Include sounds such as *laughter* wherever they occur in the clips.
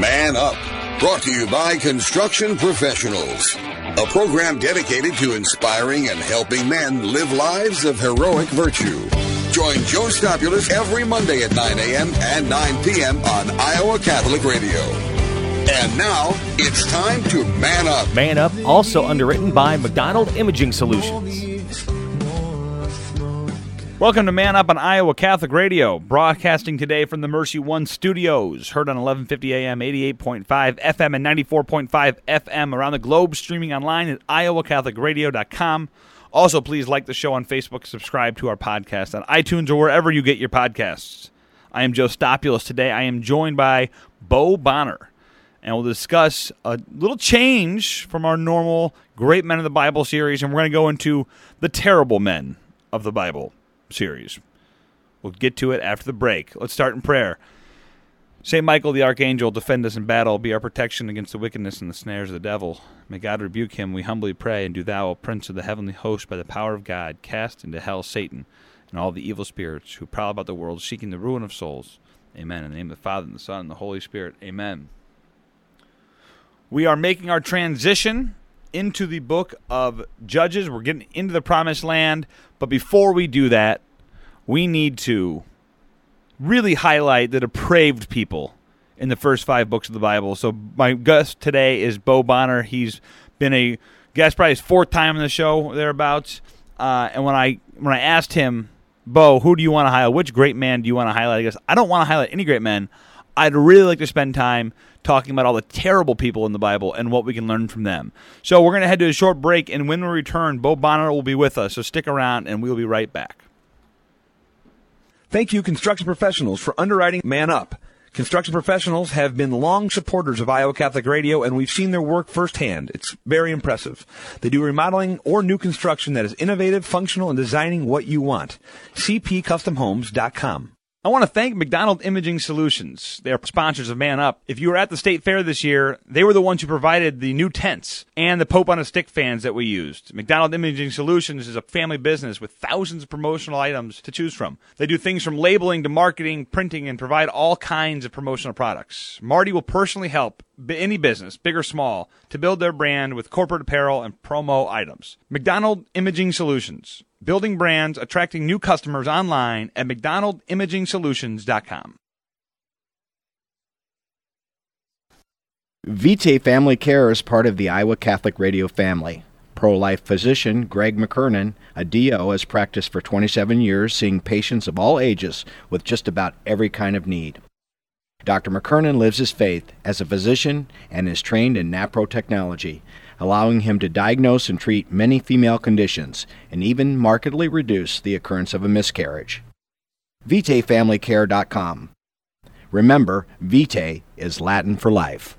Man Up, brought to you by Construction Professionals, a program dedicated to inspiring and helping men live lives of heroic virtue. Join Joe Stopulus every Monday at 9 a.m. and 9 p.m. on Iowa Catholic Radio. And now it's time to man up. Man Up, also underwritten by McDonald Imaging Solutions. Welcome to Man Up on Iowa Catholic Radio, broadcasting today from the Mercy One studios, heard on 1150 AM, 88.5 FM, and 94.5 FM around the globe, streaming online at iowacatholicradio.com. Also, please like the show on Facebook, subscribe to our podcast on iTunes or wherever you get your podcasts. I am Joe Stopulus. Today I am joined by Bo Bonner, and we'll discuss a little change from our normal Great Men of the Bible series, and we're going to go into the terrible men of the Bible series. We'll get to it after the break. Let's start in prayer. Saint Michael the Archangel, defend us in battle, be our protection against the wickedness and the snares of the devil. May God rebuke him, we humbly pray, and do thou, O Prince of the heavenly host, by the power of God, cast into hell Satan and all the evil spirits who prowl about the world, seeking the ruin of souls. Amen. In the name of the Father, and the Son, and the Holy Spirit. Amen. We are making our transition into the book of Judges. We're getting into the promised land. But before we do that, we need to really highlight the depraved people in the first five books of the Bible. So my guest today is Bo Bonner. He's been a guest probably his fourth time in the show thereabouts. Uh, and when I when I asked him, Bo, who do you want to highlight? Which great man do you want to highlight? He goes, I don't want to highlight any great men. I'd really like to spend time talking about all the terrible people in the Bible and what we can learn from them. So we're going to head to a short break, and when we return, Bo Bonner will be with us. So stick around, and we'll be right back. Thank you, construction professionals, for underwriting Man Up. Construction professionals have been long supporters of Iowa Catholic Radio, and we've seen their work firsthand. It's very impressive. They do remodeling or new construction that is innovative, functional, and designing what you want. CPCustomHomes.com. I want to thank McDonald Imaging Solutions. They are sponsors of Man Up. If you were at the state fair this year, they were the ones who provided the new tents and the Pope on a Stick fans that we used. McDonald Imaging Solutions is a family business with thousands of promotional items to choose from. They do things from labeling to marketing, printing, and provide all kinds of promotional products. Marty will personally help any business, big or small, to build their brand with corporate apparel and promo items. McDonald Imaging Solutions building brands, attracting new customers online at McDonaldImagingSolutions.com. Vitae Family Care is part of the Iowa Catholic Radio family. Pro life physician Greg McKernan, a DO, has practiced for 27 years, seeing patients of all ages with just about every kind of need. Dr. McKernan lives his faith as a physician and is trained in NAPRO technology, allowing him to diagnose and treat many female conditions and even markedly reduce the occurrence of a miscarriage. VitaeFamilyCare.com. Remember, Vitae is Latin for life.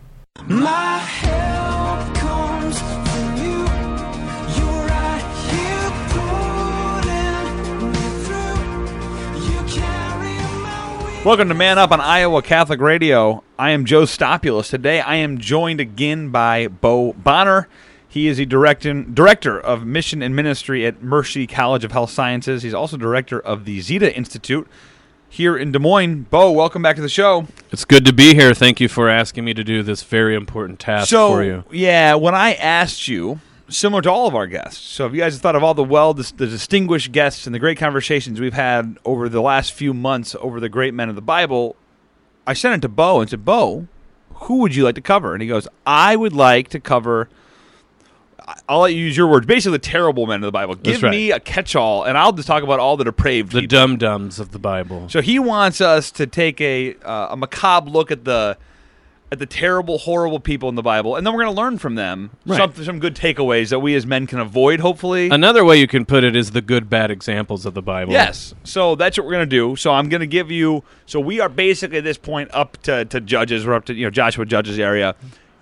My help comes from you. You're right here pulling me through. You carry my. Welcome to Man Up on Iowa Catholic Radio. I am Joe Stopulus. Today I am joined again by Bo Bonner. He is the director, director of Mission and Ministry at Mercy College of Health Sciences. He's also director of the Zeta Institute here in Des Moines. Bo, welcome back to the show. It's good to be here. Thank you for asking me to do this very important task so, for you. yeah, when I asked you, similar to all of our guests, so if you guys have thought of all the well, the, the distinguished guests and the great conversations we've had over the last few months over the great men of the Bible, I sent it to Bo and said, Bo, who would you like to cover? And he goes, I would like to cover. I'll let you use your words. Basically, the terrible men of the Bible. Give right. me a catch-all, and I'll just talk about all the depraved The dum dums of the Bible. So he wants us to take a uh, a macabre look at the at the terrible, horrible people in the Bible, and then we're going to learn from them Right. some some good takeaways that we as men can avoid. Hopefully, Another way you can put it is the good bad examples of the Bible. Yes. So that's what we're gonna do. So I'm gonna give you. So we are basically at this point up to, to judges. We're up to you know Joshua Judges area.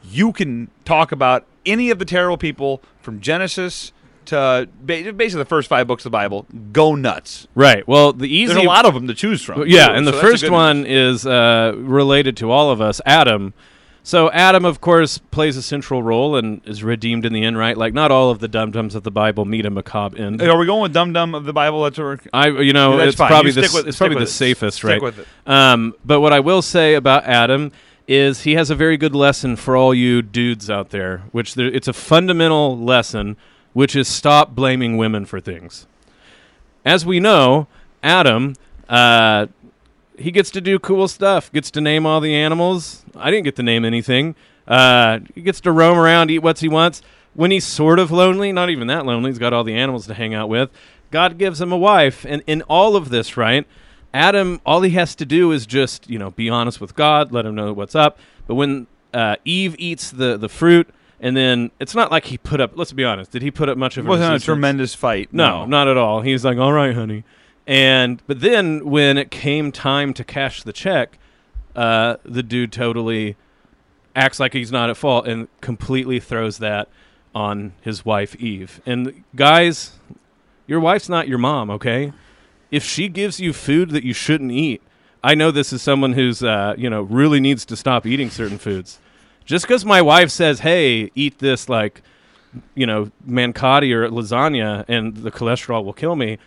You can talk about any of the terrible people from Genesis to basically the first five books of the Bible. Go nuts. Right. Well, the easy There's a lot of them to choose from. Yeah, too, and so the first one is uh, related to all of us, Adam. So Adam, of course, plays a central role and is redeemed in the end, right? Like not all of the dum dums of the Bible meet a macabre end. Are we going with Dum Dum of the Bible? That's what we're. I, you know, That's it's probably You the with- it's stick probably the safest, Stick right? with it. Um, but what I will say about Adam is he has a very good lesson for all you dudes out there, which there, it's a fundamental lesson, which is stop blaming women for things. As we know, Adam, uh, he gets to do cool stuff. Gets to name all the animals. I didn't get to name anything. Uh, he gets to roam around, eat what he wants. When he's sort of lonely, not even that lonely, he's got all the animals to hang out with. God gives him a wife, and in all of this, right? Adam, all he has to do is just, you know, be honest with God, let him know what's up. But when uh, Eve eats the the fruit, and then it's not like he put up. Let's be honest. Did he put up much of It wasn't a tremendous fight. No, not at all. He's like, "All right, honey," and but then when it came time to cash the check, uh, the dude totally acts like he's not at fault and completely throws that on his wife Eve. And guys, your wife's not your mom, okay? If she gives you food that you shouldn't eat, I know this is someone who's uh, you know really needs to stop eating certain foods. Just because my wife says, "Hey, eat this," like you know, manicotti or lasagna, and the cholesterol will kill me.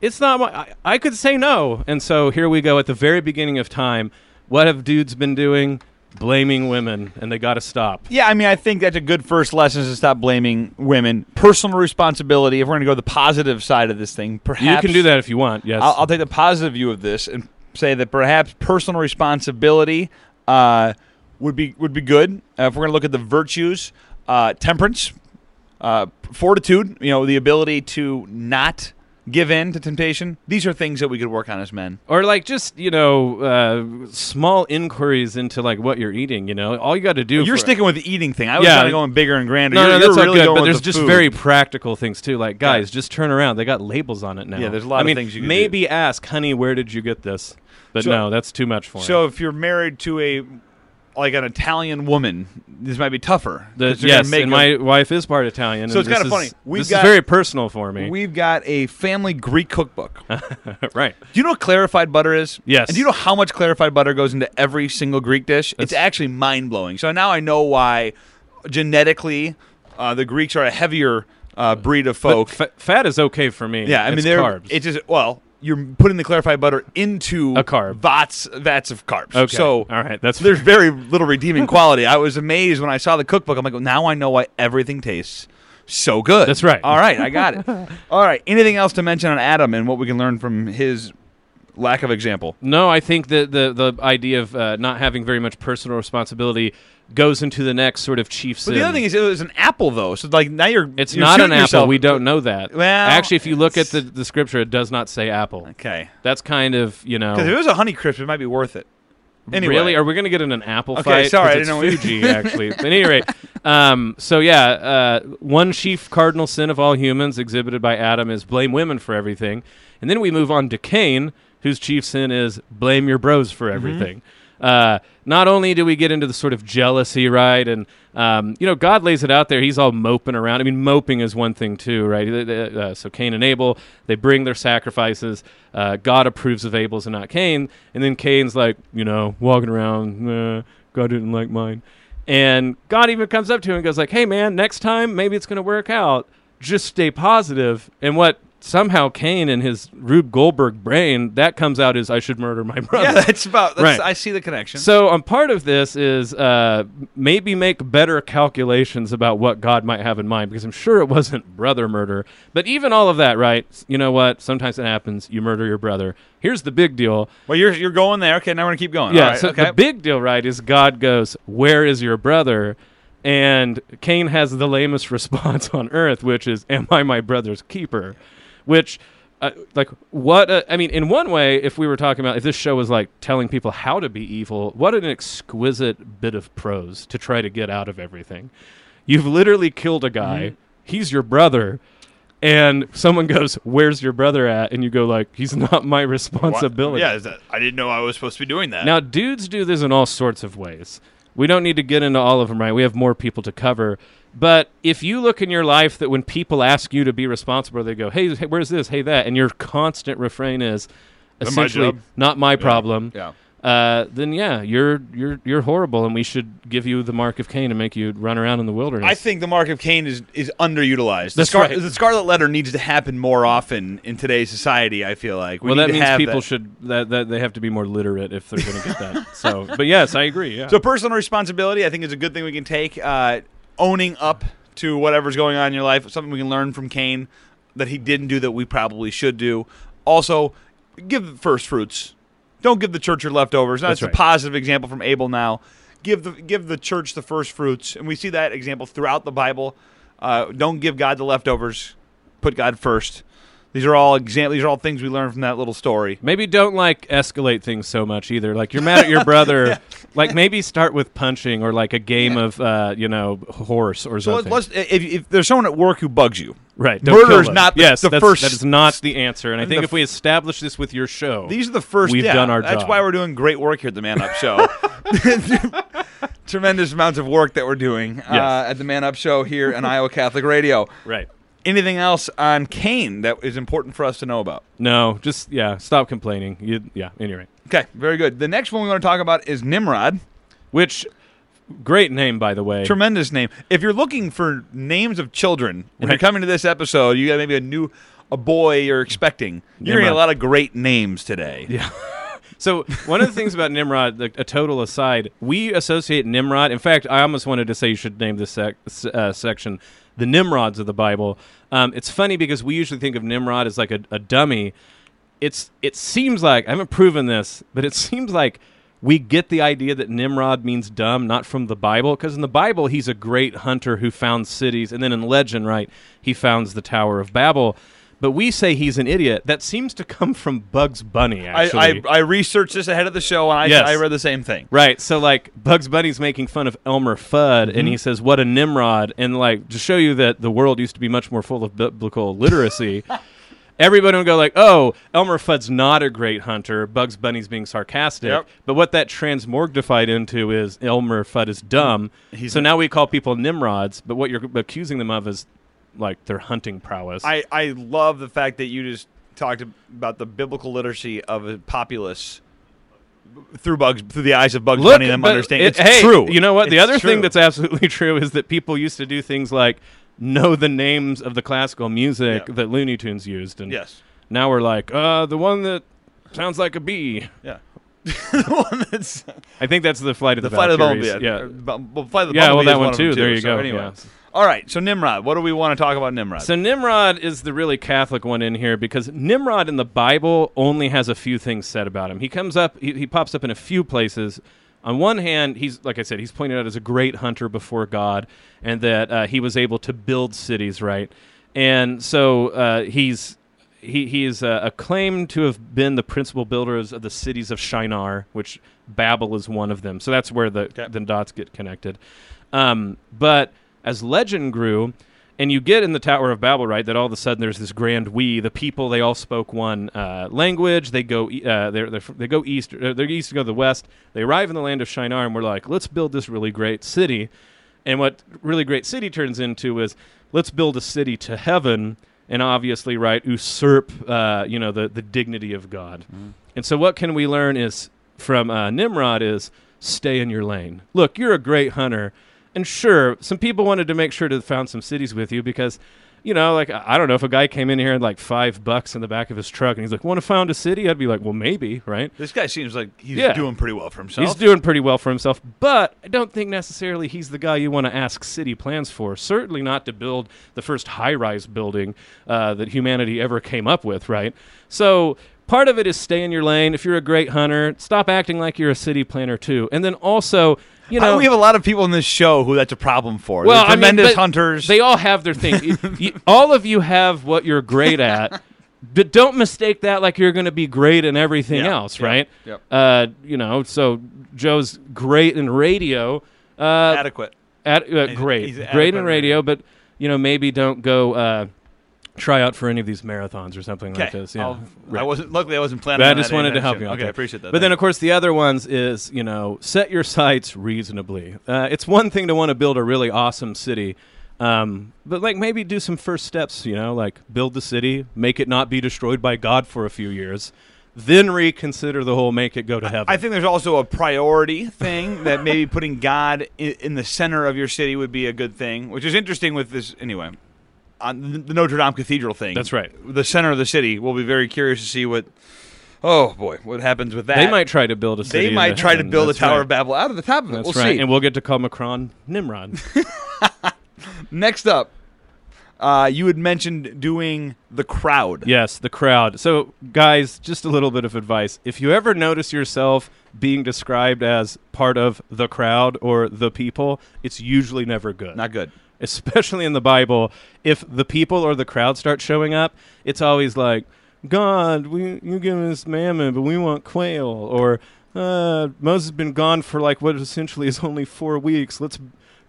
It's not my. I, I could say no, and so here we go at the very beginning of time. What have dudes been doing? Blaming women, and they got to stop. Yeah, I mean, I think that's a good first lesson is to stop blaming women. Personal responsibility. If we're going to go the positive side of this thing, perhaps you can do that if you want. Yes, I'll, I'll take the positive view of this and say that perhaps personal responsibility uh, would be would be good. Uh, if we're going to look at the virtues, uh, temperance, uh, fortitude, you know, the ability to not give in to temptation. These are things that we could work on as men. or like just you know uh, small inquiries into like what you're eating. You know, all you got to do. You're sticking with the eating thing. I was Yeah. kind of going bigger and grander. No, you're, no, that's all really good. But there's the just food. very practical things too. Like, guys, just turn around. They got labels on it now. Yeah, there's a lot I of mean, things you can maybe ask, honey, where did you get this? But So- no, that's too much for me. So him. if you're married to a like an Italian woman, this might be tougher. The, yes, and a- my wife is part Italian. So it's kinda funny. We've this got- is very personal for me. We've got a family Greek cookbook. *laughs* Right. Do you know what clarified butter is? Yes. And do you know how much clarified butter goes into every single Greek dish? it's actually mind blowing. So now I know why genetically uh, the Greeks are a heavier uh, breed of folk. fa- fat is okay for me. yeah, I mean it's they're carbs. it's just well, you're putting the clarified butter into A carb. vats vats of carbs. okay. So all right, that's there's very little redeeming quality. I was amazed when I saw the cookbook. I'm like, now I know why everything tastes so good. That's right. All right, I got it. *laughs* All right. Anything else to mention on Adam and what we can learn from his lack of example? No, I think that the the idea of uh, not having very much personal responsibility goes into the next sort of chief But the other thing is, it was an apple though. So like now you're it's you're not an apple. yourself. We don't know that. Well, actually, if you look at the, the scripture, it does not say apple. Okay. That's kind of you know. Because if it was a Honey Crisp, it might be worth it. Anyway. Really? Are we going to get in an apple Okay, fight? sorry, I didn't know Fuji, *laughs* actually. But at any rate, um, so yeah, uh, one chief cardinal sin of all humans exhibited by Adam is blame women for everything. And then we move on to Cain, whose chief sin is blame your bros for everything. Uh, not only do we get into the sort of jealousy, right? And, um, you know, God lays it out there. He's all moping around. I mean, moping is one thing, too, right? Uh, so Cain and Abel, they bring their sacrifices. Uh, God approves of Abel's and not Cain. And then Cain's like, you know, walking around, God didn't like mine. And God even comes up to him and goes like, hey, man, next time, maybe it's going to work out. Just stay positive. And what somehow Cain in his Rube Goldberg brain, that comes out as I should murder my *laughs* brother. Yeah, that's about. That's, Right. I see the connection. So, um, part of this is uh, maybe make better calculations about what God might have in mind, because I'm sure it wasn't brother murder. But even all of that, right? You know what? Sometimes it happens. You murder your brother. Here's the big deal. well, you're you're going there. Okay, now we're gonna keep going. Yeah. All right, so okay. the big deal, right, is God goes, "Where is your brother?" And Cain has the lamest *laughs* response on earth, which is, "Am I my brother's keeper?" Which uh, like what? Uh, I mean, in one way, if we were talking about if this show was like telling people how to be evil, what an exquisite bit of prose to try to get out of everything. You've literally killed a guy. Mm-hmm. He's your brother. And someone goes, "Where's your brother at?" And you go like, "He's not my responsibility." Yeah, is that, I didn't know I was supposed to be doing that. Now, dudes do this in all sorts of ways. We don't need to get into all of them, right? We have more people to cover. But if you look in your life that when people ask you to be responsible, they go, hey, hey where's this? Hey, that. And your constant refrain is Not my essentially not my problem. yeah. Uh, then yeah, you're you're you're horrible, and we should give you the mark of Cain and make you run around in the wilderness. I think the mark of Cain is is underutilized. The, Scar- right. the Scarlet Letter needs to happen more often in today's society. I feel like. We well, need that to means have people that. should that, that they have to be more literate if they're going to get that. So, but yes, I agree. Yeah. *laughs* So personal responsibility, I think, is a good thing we can take. Uh, owning up to whatever's going on in your life, something we can learn from Cain that he didn't do that we probably should do. Also, give first fruits. Don't give the church your leftovers. That's, That's right. a positive example from Abel. Now, give the give the church the first fruits, and we see that example throughout the Bible. Uh, don't give God the leftovers. Put God first. These are all exam- These are all things we learned from that little story. Maybe don't like escalate things so much either. Like you're mad at your brother. *laughs* Like maybe start with punching or like a game of uh, you know horse or So something. let's, if, if there's someone at work who bugs you, right. murder is not the- yes. the first- That is not the answer. And I think if we establish this with your show, These are the first. We've yeah, done our That's job. why we're doing great work here at the Man Up Show. *laughs* *laughs* Tremendous amounts of work that we're doing uh, at the Man Up Show here on Iowa Catholic Radio. right. Anything else on Cain that is important for us to know about? No, just yeah. Stop complaining. You, yeah. Anyway, Okay, very good. The next one we want to talk about is Nimrod. which great name by the way. Tremendous name. If you're looking for names of children and you're coming to this episode, you got maybe a new a boy you're expecting. You're gonna a lot of great names today. Yeah. *laughs* So one of the things about Nimrod, a total aside, we associate Nimrod. In fact, I almost wanted to say you should name this sec- uh, section the Nimrods of the Bible. Um, it's funny because we usually think of Nimrod as like a, a dummy. It's it seems like I haven't proven this, but it *laughs* seems like we get the idea that Nimrod means dumb, not from the Bible, because in the Bible he's a great hunter who found cities, and then in legend, right, he founds the Tower of Babel. But we say he's an idiot. That seems to come from Bugs Bunny. I, Actually, I, I researched this ahead of the show and I, Yes. I read the same thing. Right. So like Bugs Bunny's making fun of Elmer Fudd and he mm-hmm. says, What a Nimrod and like to show you that the world used to be much more full of biblical literacy. *laughs* Everybody would go like, "Oh, Elmer Fudd's not a great hunter. Bugs Bunny's being sarcastic." Yep. But what that transmorgified into is Elmer Fudd is dumb. He's- so now we call people Nimrods. But what you're accusing them of is like their hunting prowess. I, I love the fact that you just talked about the biblical literacy of a populace through bugs through the eyes of Bugs Look, Bunny them understand. it- it's hey, true. You know what? the It's other thing that's absolutely *laughs* true is that people used to do things like know the names of the classical music Yeah. that Looney Tunes used, and yes, now we're like, uh, the one that sounds like a bee. yeah. *laughs* the one that's I think that's the flight of the the, flight of the bumblebee. Yeah. Bu- flight of the Yeah, well, that one of them too. There you so go. Anyway. Yeah. All right, so Nimrod. What do we want to talk about Nimrod? So Nimrod is the really Catholic one in here because Nimrod in the Bible only has a few things said about him. He comes up, he, he pops up in a few places. On one hand, he's like I said, he's pointed out as a great hunter before God, and that uh, he was able to build cities, right? And so uh, he's he he is uh, acclaimed to have been the principal builders of the cities of Shinar, which Babel is one of them. So that's where the Okay. the dots get connected. Um, but as legend grew, and you get in the Tower of Babel, right, that all of a sudden there's this grand we. The people they all spoke one uh, language. They go uh, they're, they're, they go east. Uh, they're east to go to the west. They arrive in the land of Shinar, and we're like, let's build this really great city. And what really great city turns into is let's build a city to heaven, and obviously, right, usurp uh, you know the the dignity of God. And so, what can we learn is from uh, Nimrod is stay in your lane. Look, you're a great hunter, and sure, some people wanted to make sure to found some cities with you because. You know, like I don't know if a guy came in here and like five bucks in the back of his truck, and he's like, "Want to found a city?" I'd be like, "Well, maybe, right?" this guy seems like he's Yeah. doing pretty well for himself. He's doing pretty well for himself, but I don't think necessarily he's the guy you want to ask city plans for. Certainly not to build the first high rise building uh, that humanity ever came up with, right? So part of it is stay in your lane. If you're a great hunter, stop acting like you're a city planner too. And then also, you know, we have a lot of people in this show who that's a problem for. well, They're I mean, tremendous hunters. They all have their thing. *laughs* You- all of you have what you're great at. but don't mistake that like you're going to be great in everything Yeah, else, yeah, right? yep. Uh, you know, so Joe's great in radio. Uh, Adequate. Ad, uh, He's- great, he's great in in radio, but you know maybe don't go uh, try out for any of these marathons or something like this. Yeah, I'll- I wasn't. Luckily, I wasn't planning. But I just wanted to help you. Okay, I appreciate that. But then, of course, the other ones is you know set your sights reasonably. Uh, it's one thing to want to build a really awesome city, um, but like maybe do some first steps. You know, like build the city, make it not be destroyed by God for a few years, then reconsider the whole make it go to heaven. I think there's also a priority thing *laughs* that maybe putting God in, in the center of your city would be a good thing, which is interesting with this anyway. On the- Notre Dame Cathedral thing. That's right. The center of the city. We'll be very curious to see what. Oh boy, what happens with that? they might try to build a city. They might try to build That's a Tower right. of Babel out of the top of it. That's we'll right, see. and we'll get to call Macron Nimrod. *laughs* Next up, uh, you had mentioned doing the crowd. Yes, the crowd. So, guys, just a little bit of advice. If you ever notice yourself being described as part of the crowd or the people, it's usually never good. Not good. Especially in the Bible, if the people or the crowd start showing up, it's always like, God, we you give us manna, but we want quail, or uh, Moses has been gone for like what essentially is only four weeks. Let's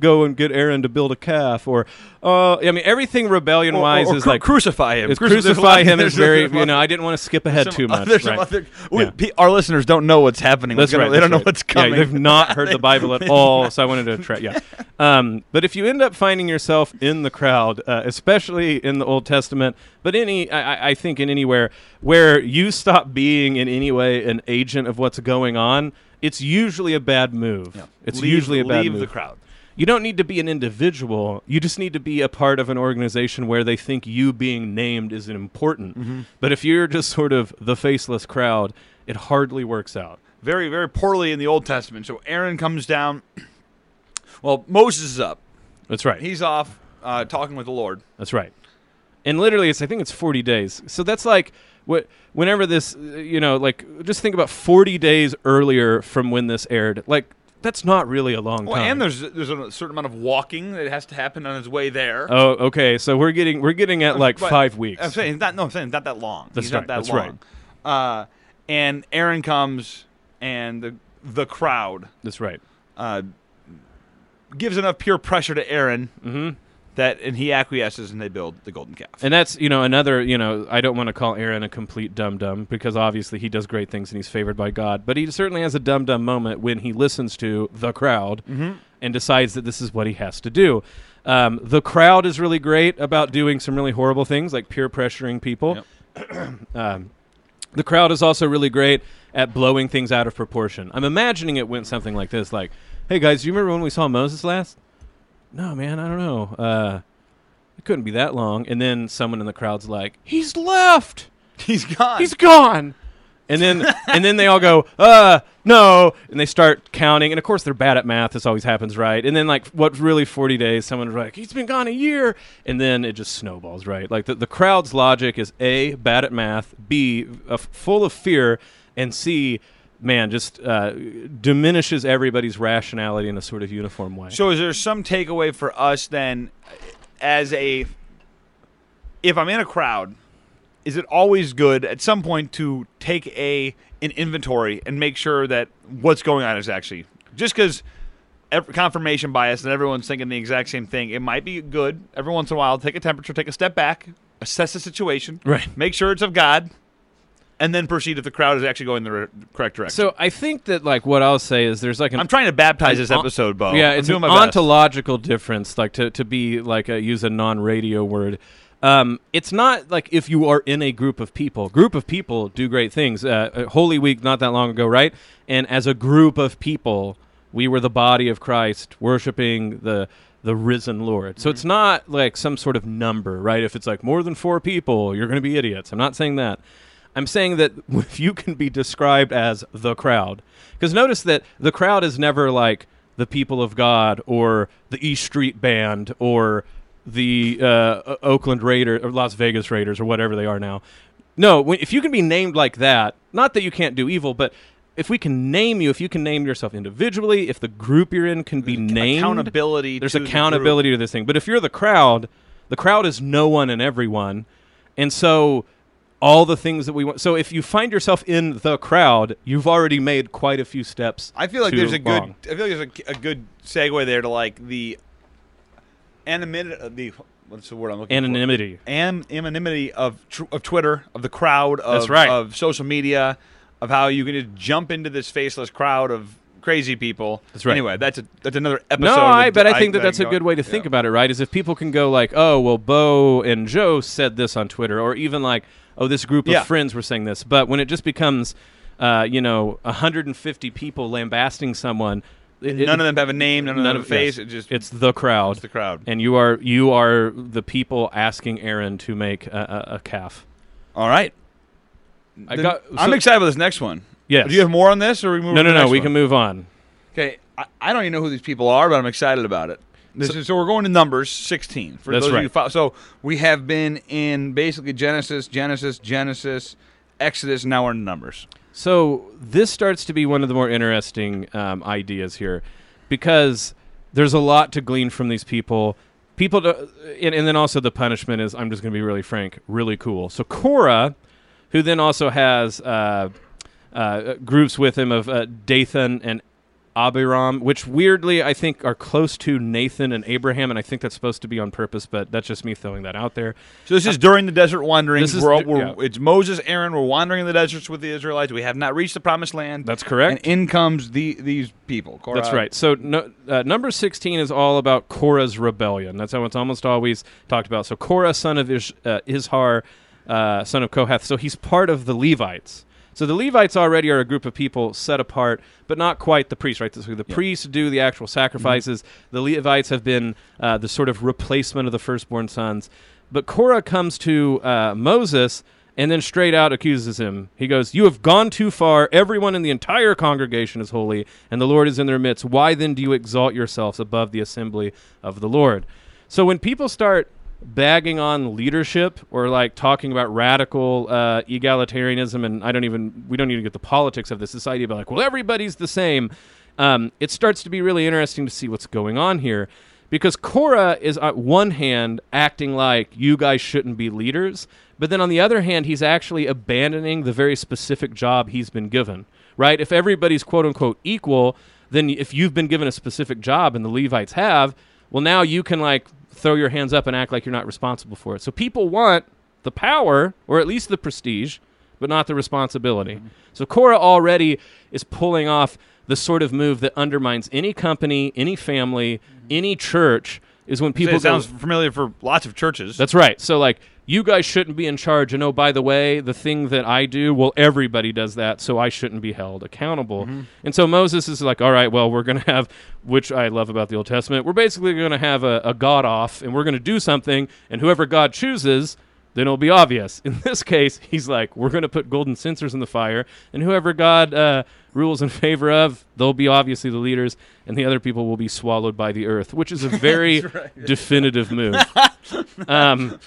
go and get Aaron to build a calf, or uh, I mean, everything rebellion wise Or- or is cru- like crucify him. Cruci- crucify him is very. You know, I didn't want to skip ahead Some too much. There's some right. other, we- Yeah. pe- Our listeners don't know what's happening. That's right. gonna- They don't that's know what's coming. Yeah, they've not heard the *laughs* Bible at all, so I wanted to try. Yeah, *laughs* um, but if you end up finding yourself in the crowd, uh, especially in the Old Testament, but any, I, I- think in anywhere where you stop being in any way an agent of what's going on, it's usually a bad move. It's Leave- usually a bad leave move. the crowd. You don't need to be an individual. You just need to be a part of an organization where they think you being named is important. Mm-hmm. But if you're just sort of the faceless crowd, it hardly works out. very, very poorly in the Old Testament. So Aaron comes down. *clears throat* Well, Moses is up. That's right. He's off uh, talking with the Lord. That's right. And literally, it's I think it's 40 days. So that's like what whenever this, uh, you know, like just think about 40 days earlier from when this aired. Like that's not really a long Well, time. and there's there's a certain amount of walking that has to happen on his way there. oh, okay. So we're getting we're getting at like But five weeks. I'm saying not. No, I'm saying not that long. That's He's right, not that that's long. Uh, and Aaron comes, and the the crowd That's right. uh, gives enough pure pressure to Aaron Mm-hmm. That, and he acquiesces, and they build the golden calf. And that's you know another you know I don't want to call Aaron a complete dum dum because obviously he does great things and he's favored by God, but he certainly has a dum dum moment when he listens to the crowd and decides that this is what he has to do. Um, the crowd is really great about doing some really horrible things like peer pressuring people. *clears throat* um, the crowd is also really great at blowing things out of proportion. I'm imagining it went something like this: like, "Hey guys, do you remember when we saw Moses last?" No, man, I don't know. Uh, it couldn't be that long. And then someone in the crowd's like, "He's left. *laughs* He's gone. He's gone." And then *laughs* and then they all go, "Uh, no." And they start counting. And of course, they're bad at math. This always happens, right? And then like, what's really 40 days? Someone's like, "He's been gone a year." And then it just snowballs, right? Like the, the crowd's logic is a bad at math, b uh, full of fear, and c man just uh, diminishes everybody's rationality in a sort of uniform way. So is there some takeaway for us then as a if I'm in a crowd, is it always good at some point to take a an inventory and make sure that what's going on is actually just because confirmation bias and everyone's thinking the exact same thing, it might be good every once in a while take a temperature, take a step back, assess the situation, Right. make sure it's of God, and then proceed if the crowd is actually going the re- correct direction. So I think that like what I'll say is there's like an I'm trying to baptize this on- episode, Bo. Yeah, I'm it's doing an my best. ontological difference, like to, to be like a, use a non-radio word. Um, it's not like if you are in a group of people. Group of people do great things. Uh, uh, Holy Week not that long ago, right? And as a group of people, we were the body of Christ, worshiping the the risen Lord. So it's not like some sort of number, right? If it's like more than four people, you're going to be idiots. I'm not saying that. I'm saying that *laughs* if you can be described as the crowd, because notice that the crowd is never like the people of God or the East Street Band or the uh, Oakland Raiders or Las Vegas Raiders or whatever they are now. No, if you can be named like that, not that you can't do evil, but if we can name you, if you can name yourself individually, if the group you're in can be named, accountability. there's to the accountability to this thing. But if you're the crowd, the crowd is no one and everyone, and so all the things that we want. So if you find yourself in the crowd, you've already made quite a few steps. I feel like there's a long. good. I feel like there's a, a good segue there to like the anonymity. uh, The what's the word I'm looking anonymity. for? An, anonymity of tr- of Twitter, of the crowd, of, That's right. of social media, of how you can just jump into this faceless crowd of crazy people. That's right. Anyway, that's a that's another episode. No, I but I think that that's a go- good way to yeah. think about it, right? Is if people can go like, oh, well, Bo and Joe said this on Twitter, or even like, oh, this group of Yeah. friends were saying this. But when it just becomes, uh, you know, 150 people lambasting someone, it, it- None of them have a name. None of them have a face. yes. It just it's the crowd. it's the crowd. and you are you are the people asking Aaron to make a, a, a calf. All right. I Then got. I'm excited about this next one. Yes. Do you have more on this, or we move? No, no, no. We one? can move on. Okay, I, I don't even know who these people are, but I'm excited about it. This is, so we're going to Numbers 16 for That's those of right. you. Fo- so we have been in basically Genesis, Genesis, Genesis, Exodus. Now we're in Numbers. So this starts to be one of the more interesting um, ideas here, because there's a lot to glean from these people. People, do, and, and then also the punishment is, I'm just going to be really frank, really cool. So Korah, who then also has uh, uh, groups with him of uh, Dathan and Abiram, which weirdly I think are close to Nathan and Abraham, and I think that's supposed to be on purpose, but that's just me throwing that out there. So this is during the desert wandering. This is we're, we're, yeah. It's Moses, Aaron. We're wandering in the deserts with the Israelites. We have not reached the promised land. That's correct. And in comes the these people. Korah. That's right. So no, uh, number 16 is all about Korah's rebellion. That's how it's almost always talked about. So Korah, son of Ish, uh, Izhar, uh, son of Kohath. So he's part of the Levites. So the Levites already are a group of people set apart, but not quite the priests, right? So the priests do the actual sacrifices. The Levites have been uh, the sort of replacement of the firstborn sons. But Korah comes to uh, Moses and then straight out accuses him. He goes, You have gone too far. Everyone in the entire congregation is holy, and the Lord is in their midst. Why then do you exalt yourselves above the assembly of the Lord? So when people start bagging on leadership or like talking about radical uh, egalitarianism, and I don't even, we don't even get the politics of this, this idea about like, well, everybody's the same. Um, it starts to be really interesting to see what's going on here because Korah is on one hand acting like you guys shouldn't be leaders, but then on the other hand, he's actually abandoning the very specific job he's been given. Right? If everybody's quote unquote equal, then if you've been given a specific job and the Levites have, well, now you can like throw your hands up and act like you're not responsible for it. So people want the power or at least the prestige, but not the responsibility. Mm-hmm. So Korah already is pulling off the sort of move that undermines any company, any family, mm-hmm. any church. Is when people it sounds go, familiar for lots of churches. that's right. So like you guys shouldn't be in charge. And oh, by the way, the thing that I do, well, everybody does that, so I shouldn't be held accountable. Mm-hmm. And so Moses is like, all right, well, we're going to have, which I love about the Old Testament, we're basically going to have a, a God off, and we're going to do something, and whoever God chooses, then it'll be obvious. *laughs* In this case, he's like, we're going to put golden censers in the fire, and whoever God uh, rules in favor of, they'll be obviously the leaders, and the other people will be swallowed by the earth, which is a *laughs* very definitive move. *laughs* um,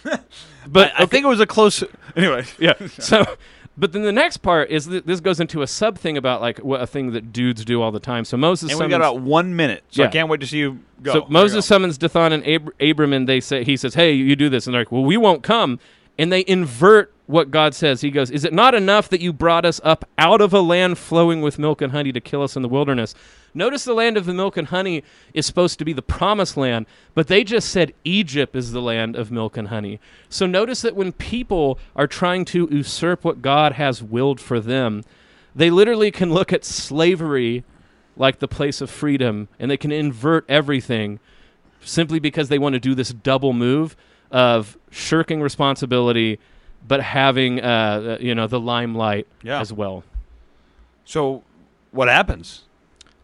but I think it was a close. Anyway, yeah. So, but then the next part is th- this goes into a sub thing about like what a thing that dudes do all the time. So Moses and we summons, got about one minute, so I Yeah. can't wait to see you go. so There Moses go. summons Dathan and Ab- Abram, and they say he says, "Hey, you do this," and they're like, "Well, we won't come." And they invert what God says. He goes, "Is it not enough that you brought us up out of a land flowing with milk and honey to kill us in the wilderness?" Notice the land of the milk and honey is supposed to be the promised land, but they just said Egypt is the land of milk and honey. So notice that when people are trying to usurp what God has willed for them, they literally can look at slavery like the place of freedom and they can invert everything simply because they want to do this double move of shirking responsibility but having uh, you know the limelight Yeah. as well. So, what happens?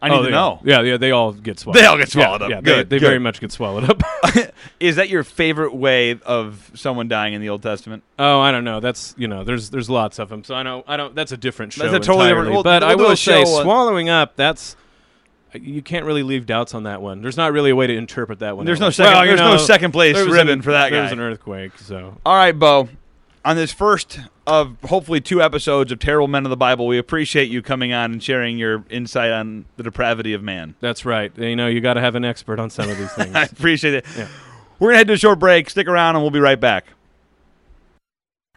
I need Oh, to know. Yeah, yeah, they all get swallowed. They all get Yeah, swallowed up. Yeah, Good, they, they good. very much get swallowed up. *laughs* *laughs* Is that your favorite way of someone dying in the Old Testament? oh, I don't know. That's you know, there's there's lots of them. So I know I don't. That's a different show. That's a totally different- entirely. we'll- but I will say, swallowing up. That's you can't really leave doubts on that one. There's not really a way to interpret that one. There's no second- Well, there's no second place ribbon an- for that There guy. was an earthquake, so All right, Bo. On this first of hopefully two episodes of Terrible Men of the Bible, we appreciate you coming on and sharing your insight on the depravity of man. that's right. You know, you got to have an expert on some of these *laughs* things. I appreciate it. Yeah. We're going to head to a short break. Stick around and we'll be right back.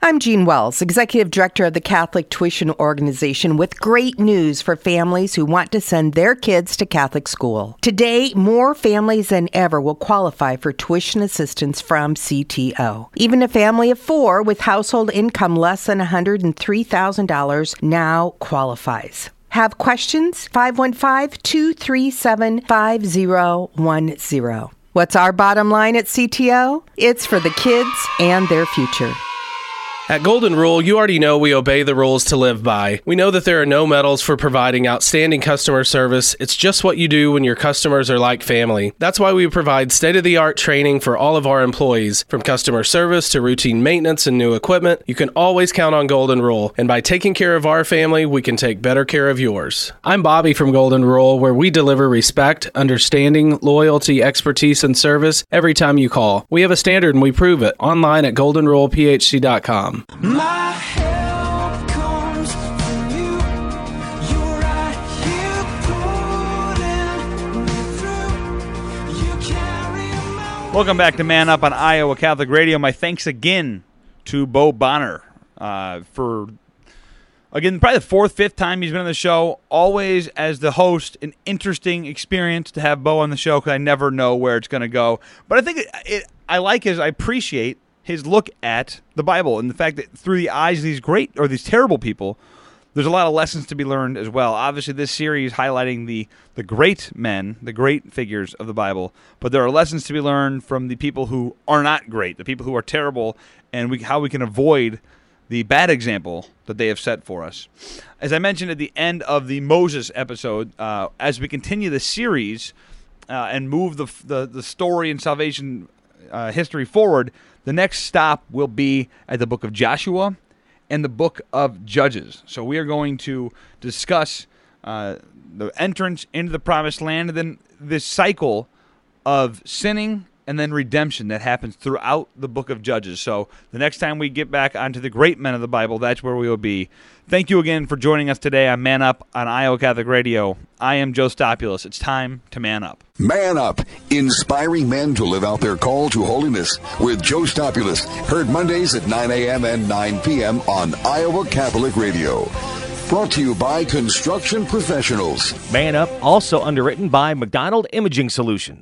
I'm Jean Wells, Executive Director of the Catholic Tuition Organization, with great news for families who want to send their kids to Catholic school. Today, more families than ever will qualify for tuition assistance from CTO. Even a family of four with household income less than $103,000 now qualifies. Have questions? 515 237 5010. What's our bottom line at CTO? It's for the kids and their future. At Golden Rule, you already know we obey the rules to live by. We know that there are no medals for providing outstanding customer service. It's just what you do when your customers are like family. That's why we provide state of the art training for all of our employees. From customer service to routine maintenance and new equipment, you can always count on Golden Rule. And by taking care of our family, we can take better care of yours. I'm Bobby from Golden Rule, where we deliver respect, understanding, loyalty, expertise, and service every time you call. We have a standard and we prove it online at goldenrulephc.com. My help comes from you. You're right here me through. You carry my Welcome back to Man Up on Iowa Catholic Radio. My thanks again to Bo Bonner uh, for, again, probably the fourth, fifth time he's been on the show. Always, as the host, an interesting experience to have Bo on the show because I never know where it's going to go. But I think it, it, I like his, I appreciate his look at the Bible and the fact that through the eyes of these great or these terrible people, there's a lot of lessons to be learned as well. Obviously, this series highlighting the the great men, the great figures of the Bible, but there are lessons to be learned from the people who are not great, the people who are terrible, and we, how we can avoid the bad example that they have set for us. As I mentioned at the end of the Moses episode, uh, as we continue the series uh, and move the, the the story and salvation uh, history forward, the next stop will be at the book of Joshua and the book of Judges. So we are going to discuss uh, the entrance into the promised land and then this cycle of sinning and then redemption that happens throughout the book of Judges. So the next time we get back onto the great men of the Bible, that's where we will be. Thank you again for joining us today on Man Up on Iowa Catholic Radio. I am Joe Stopulus. It's time to man up. Man Up, inspiring men to live out their call to holiness with Joe Stopulus. Heard Mondays at 9 a.m. and 9 p.m. on Iowa Catholic Radio. Brought to you by Construction Professionals. Man Up, also underwritten by McDonald Imaging Solutions.